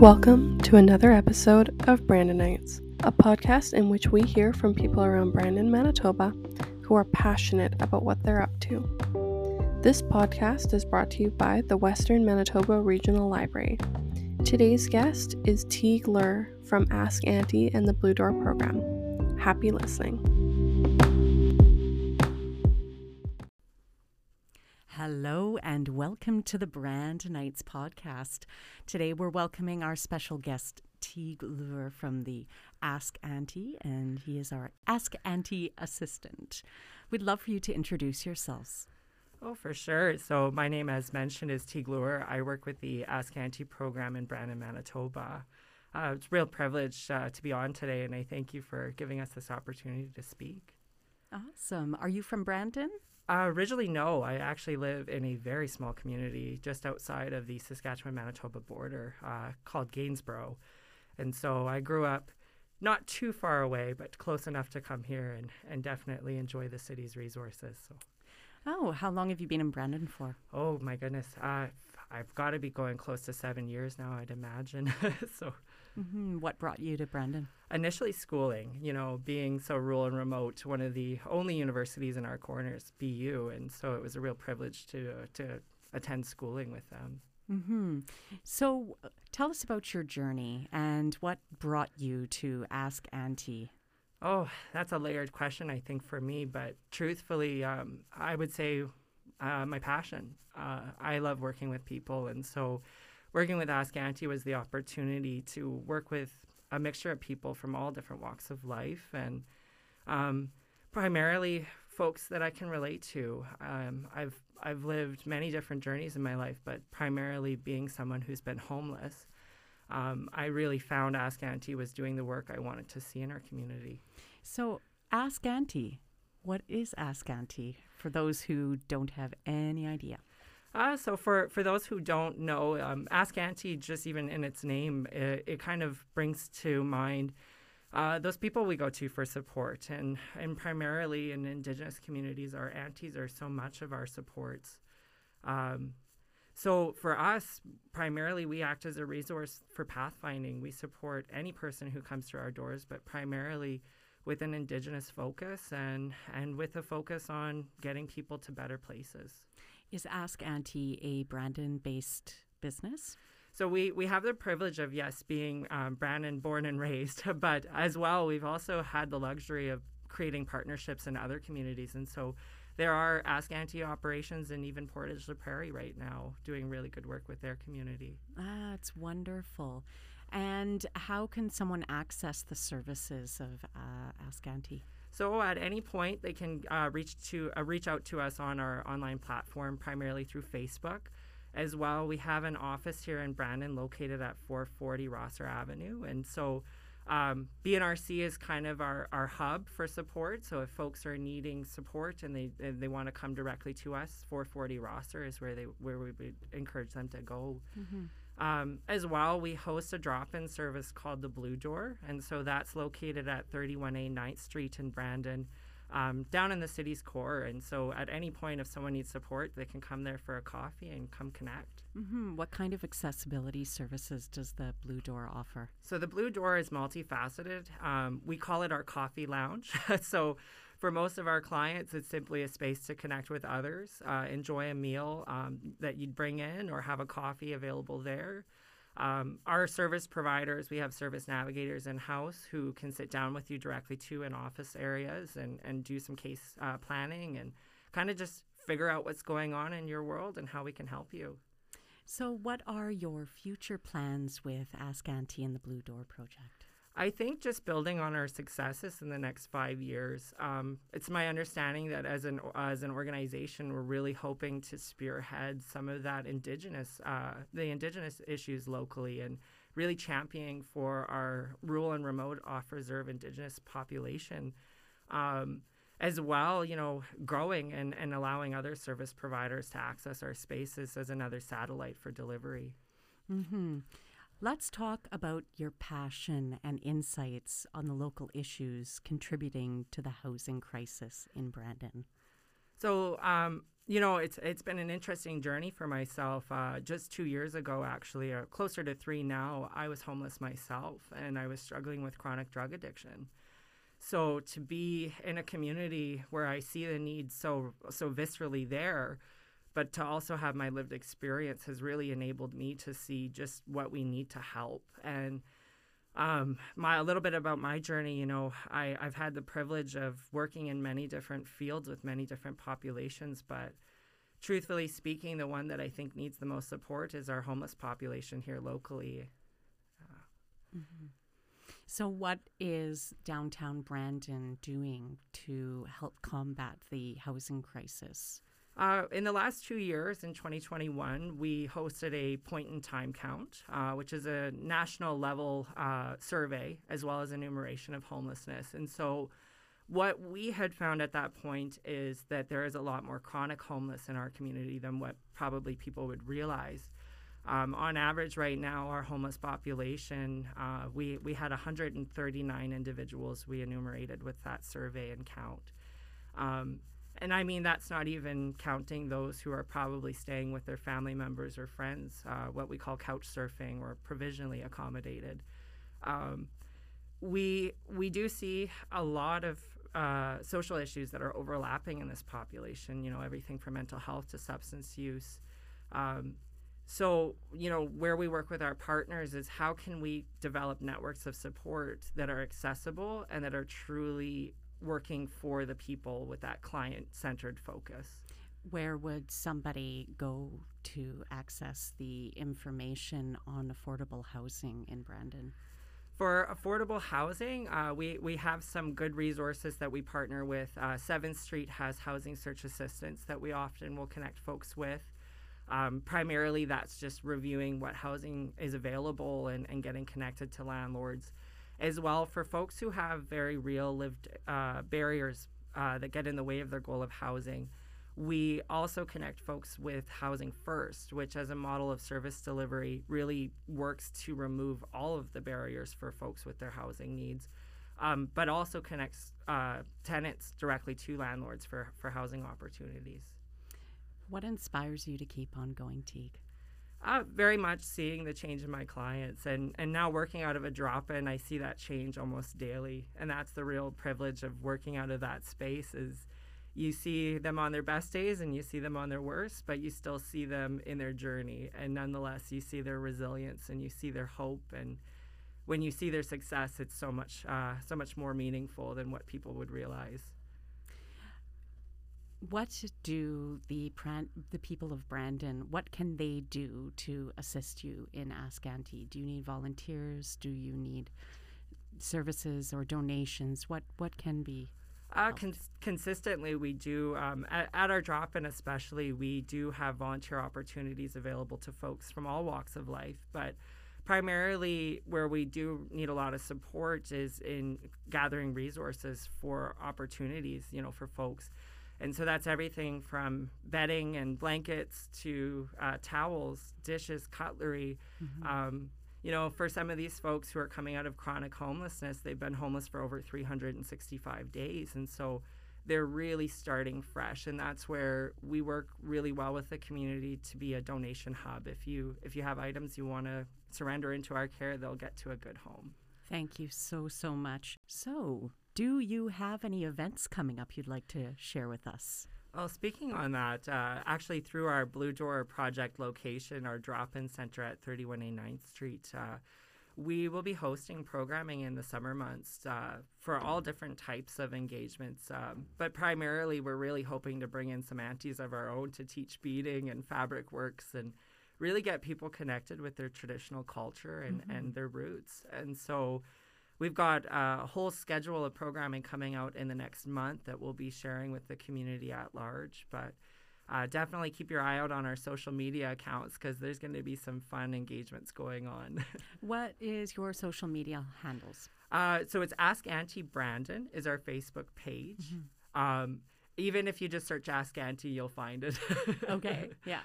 Welcome to another episode of Brandonites, a podcast in which we hear from people around Brandon, Manitoba who are passionate about what they're up to. This podcast is brought to you by the Western Manitoba Regional Library. Today's guest is Teague Lur from Ask Auntie and the Blue Door program. Happy listening. Hello and welcome to the Brandonites podcast. Today we're welcoming our special guest, Teague Lur from the Ask Auntie, and he is our Ask Auntie assistant. We'd love for you to introduce yourselves. Oh, for sure. So my name, as mentioned, is Teague Lur. I work with the Ask Auntie program in Brandon, Manitoba. Uh, it's a real privilege uh, to be on today, and I thank you for giving us this opportunity to speak. Awesome. Are you from Brandon? Uh, originally, no. I actually live in a very small community just outside of the Saskatchewan Manitoba border uh, called Gainsborough. And so I grew up not too far away, but close enough to come here and, and definitely enjoy the city's resources. So. Oh, how long have you been in Brandon for? Oh, my goodness. Uh, I've got to be going close to seven years now, I'd imagine. so. Mm-hmm. What brought you to Brandon? Initially, schooling, you know, being so rural and remote, one of the only universities in our corners, BU. And so it was a real privilege to, to attend schooling with them. Mm-hmm. So uh, tell us about your journey and what brought you to Ask Auntie. Oh, that's a layered question, I think, for me. But truthfully, um, I would say uh, my passion. Uh, I love working with people. And so working with Ask Auntie was the opportunity to work with a mixture of people from all different walks of life and um, primarily folks that I can relate to. Um, I've I've lived many different journeys in my life, but primarily being someone who's been homeless. Um, I really found Ask Auntie was doing the work I wanted to see in our community. So, Ask Auntie, what is Ask Auntie for those who don't have any idea? Uh, so for, for those who don't know, um, Ask Auntie, just even in its name, it, it kind of brings to mind uh, those people we go to for support. And, and primarily in Indigenous communities, our aunties are so much of our supports. Um, so for us, primarily, we act as a resource for pathfinding. We support any person who comes to our doors, but primarily with an Indigenous focus and, and with a focus on getting people to better places. Is Ask Auntie a Brandon based business? So we, we have the privilege of, yes, being um, Brandon born and raised, but as well, we've also had the luxury of creating partnerships in other communities. And so there are Ask Auntie operations in even Portage la Prairie right now doing really good work with their community. Ah, it's wonderful. And how can someone access the services of uh, Ask Auntie? So at any point, they can uh, reach to uh, reach out to us on our online platform, primarily through Facebook. As well, we have an office here in Brandon, located at 440 Rosser Avenue, and so um, BNRC is kind of our, our hub for support. So if folks are needing support and they and they want to come directly to us, 440 Rosser is where they where we would encourage them to go. Mm-hmm. Um, as well, we host a drop in service called the Blue Door. And so that's located at 31A 9th Street in Brandon, um, down in the city's core. And so at any point, if someone needs support, they can come there for a coffee and come connect. Mm-hmm. What kind of accessibility services does the Blue Door offer? So the Blue Door is multifaceted. Um, we call it our coffee lounge. so for most of our clients, it's simply a space to connect with others, uh, enjoy a meal um, that you'd bring in, or have a coffee available there. Um, our service providers, we have service navigators in house who can sit down with you directly to in office areas and, and do some case uh, planning and kind of just figure out what's going on in your world and how we can help you. So, what are your future plans with Ask Auntie and the Blue Door project? I think just building on our successes in the next five years. Um, it's my understanding that as an as an organization, we're really hoping to spearhead some of that indigenous uh, the indigenous issues locally and really championing for our rural and remote off reserve indigenous population. Um, as well, you know, growing and, and allowing other service providers to access our spaces as another satellite for delivery. Mm-hmm. Let's talk about your passion and insights on the local issues contributing to the housing crisis in Brandon. So, um, you know, it's it's been an interesting journey for myself. Uh, just two years ago, actually, or closer to three now, I was homeless myself, and I was struggling with chronic drug addiction. So to be in a community where I see the need so so viscerally there, but to also have my lived experience has really enabled me to see just what we need to help and um, my a little bit about my journey. You know, I, I've had the privilege of working in many different fields with many different populations, but truthfully speaking, the one that I think needs the most support is our homeless population here locally. Uh, mm-hmm. So, what is downtown Brandon doing to help combat the housing crisis? Uh, in the last two years, in 2021, we hosted a point in time count, uh, which is a national level uh, survey as well as enumeration of homelessness. And so, what we had found at that point is that there is a lot more chronic homeless in our community than what probably people would realize. Um, on average, right now, our homeless population, uh, we, we had 139 individuals we enumerated with that survey and count. Um, and I mean, that's not even counting those who are probably staying with their family members or friends, uh, what we call couch surfing or provisionally accommodated. Um, we, we do see a lot of uh, social issues that are overlapping in this population, you know, everything from mental health to substance use. Um, so, you know, where we work with our partners is how can we develop networks of support that are accessible and that are truly working for the people with that client centered focus. Where would somebody go to access the information on affordable housing in Brandon? For affordable housing, uh, we, we have some good resources that we partner with. Uh, 7th Street has housing search assistance that we often will connect folks with. Um, primarily, that's just reviewing what housing is available and, and getting connected to landlords as well for folks who have very real lived uh, barriers uh, that get in the way of their goal of housing. We also connect folks with Housing First, which, as a model of service delivery, really works to remove all of the barriers for folks with their housing needs, um, but also connects uh, tenants directly to landlords for, for housing opportunities. What inspires you to keep on going, Teague? Uh, very much seeing the change in my clients and, and now working out of a drop in i see that change almost daily. And that's the real privilege of working out of that space is you see them on their best days and you see them on their worst but you still see them in their journey. And nonetheless you see their resilience and you see their hope. And when you see their success it's so much uh, so much more meaningful than what people would realize what do the the people of Brandon? What can they do to assist you in Ask Auntie? Do you need volunteers? Do you need services or donations? What what can be? Uh, cons- consistently, we do um, at, at, our drop-in, especially, we do have volunteer opportunities available to folks from all walks of life. But primarily, where we do need a lot of support is in gathering resources for opportunities, you know, for folks. And so that's everything from bedding and blankets to uh, towels, dishes, cutlery. Mm-hmm. Um, you know, for some of these folks who are coming out of chronic homelessness, they've been homeless for over 365 days. And so they're really starting fresh. And that's where we work really well with the community to be a donation hub. If you if you have items you want to surrender into our care, they'll get to a good home. Thank you so, so much. So, do you have any events coming up you'd like to share with us? Well, speaking on that, uh, actually through our Blue Door project location, our drop-in center at 31A 9th Street, uh, we will be hosting programming in the summer months uh, for all different types of engagements. Um, but primarily, we're really hoping to bring in some aunties of our own to teach beading and fabric works and really get people connected with their traditional culture and, mm-hmm. and their roots. And so We've got a whole schedule of programming coming out in the next month that we'll be sharing with the community at large. But uh, definitely keep your eye out on our social media accounts because there's going to be some fun engagements going on. what is your social media handles? Uh, so it's Ask Auntie Brandon is our Facebook page. Mm-hmm. Um, even if you just search Ask Auntie, you'll find it. okay. Yeah.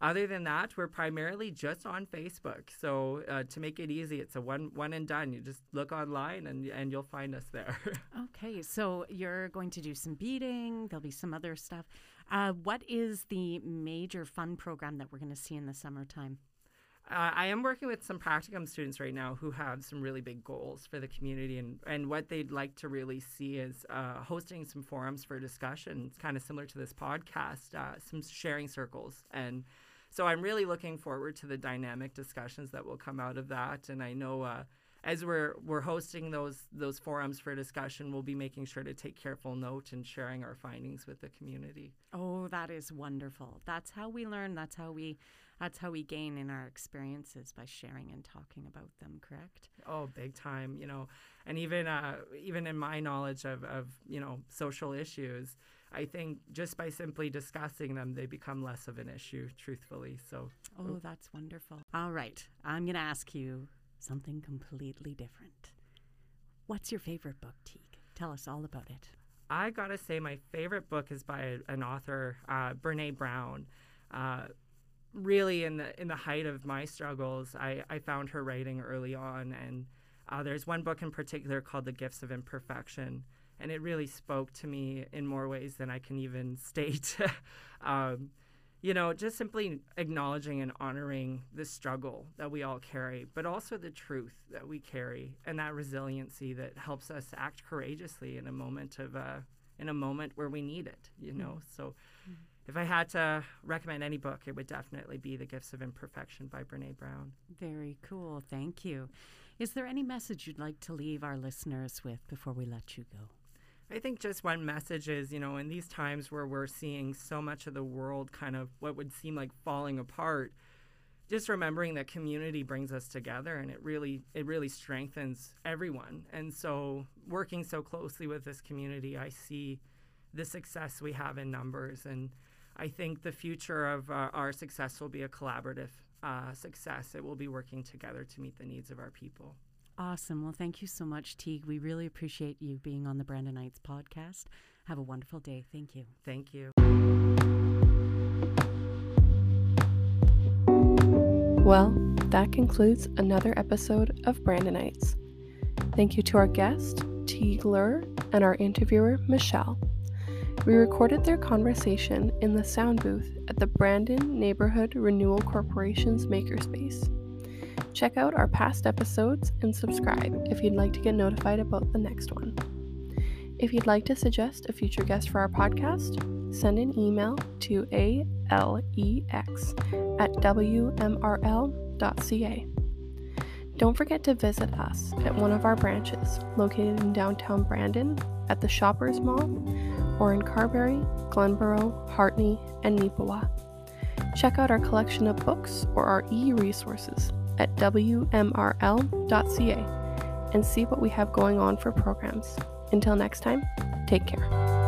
Other than that, we're primarily just on Facebook. So uh, to make it easy, it's a one one and done. You just look online and and you'll find us there. okay, so you're going to do some beading. There'll be some other stuff. Uh, what is the major fun program that we're going to see in the summertime? Uh, I am working with some practicum students right now who have some really big goals for the community, and, and what they'd like to really see is uh, hosting some forums for discussion, It's kind of similar to this podcast, uh, some sharing circles. And so I'm really looking forward to the dynamic discussions that will come out of that. And I know uh, as we're we're hosting those those forums for discussion, we'll be making sure to take careful note and sharing our findings with the community. Oh, that is wonderful. That's how we learn. That's how we that's how we gain in our experiences by sharing and talking about them. Correct? Oh, big time. You know, and even uh, even in my knowledge of of you know social issues. I think just by simply discussing them, they become less of an issue, truthfully. So, oh, that's wonderful. All right. I'm going to ask you something completely different. What's your favorite book, Teague? Tell us all about it. I gotta say, my favorite book is by an author, uh, Brene Brown. Uh, really, in the in the height of my struggles, I, I found her writing early on, and uh, there's one book in particular called The Gifts of Imperfection, and it really spoke to me in more ways than I can even state. um, you know, just simply acknowledging and honoring the struggle that we all carry, but also the truth that we carry and that resiliency that helps us act courageously in a moment of uh, in a moment where we need it. You know, mm-hmm. so. Mm-hmm. If I had to recommend any book, it would definitely be The Gifts of Imperfection by Brene Brown. Very cool. Thank you. Is there any message you'd like to leave our listeners with before we let you go? I think just one message is, you know, in these times where we're seeing so much of the world kind of what would seem like falling apart, just remembering that community brings us together and it really it really strengthens everyone. And so working so closely with this community, I see the success we have in numbers and I think the future of uh, our success will be a collaborative uh, success. It will be working together to meet the needs of our people. Awesome. Well, thank you so much, Teague. We really appreciate you being on the Brandonites podcast. Have a wonderful day. Thank you. Thank you. Well, that concludes another episode of Brandonites. Thank you to our guest, Teague Lur, and our interviewer, Michelle. We recorded their conversation in the sound booth at the Brandon Neighborhood Renewal Corporation's Makerspace. Check out our past episodes and subscribe if you'd like to get notified about the next one. If you'd like to suggest a future guest for our podcast, send an email to alex at wmrl.ca. Don't forget to visit us at one of our branches located in downtown Brandon at the Shoppers Mall or in Carberry, Glenborough, Hartney, and Neepawa. Check out our collection of books or our e resources at wmrl.ca and see what we have going on for programs. Until next time, take care.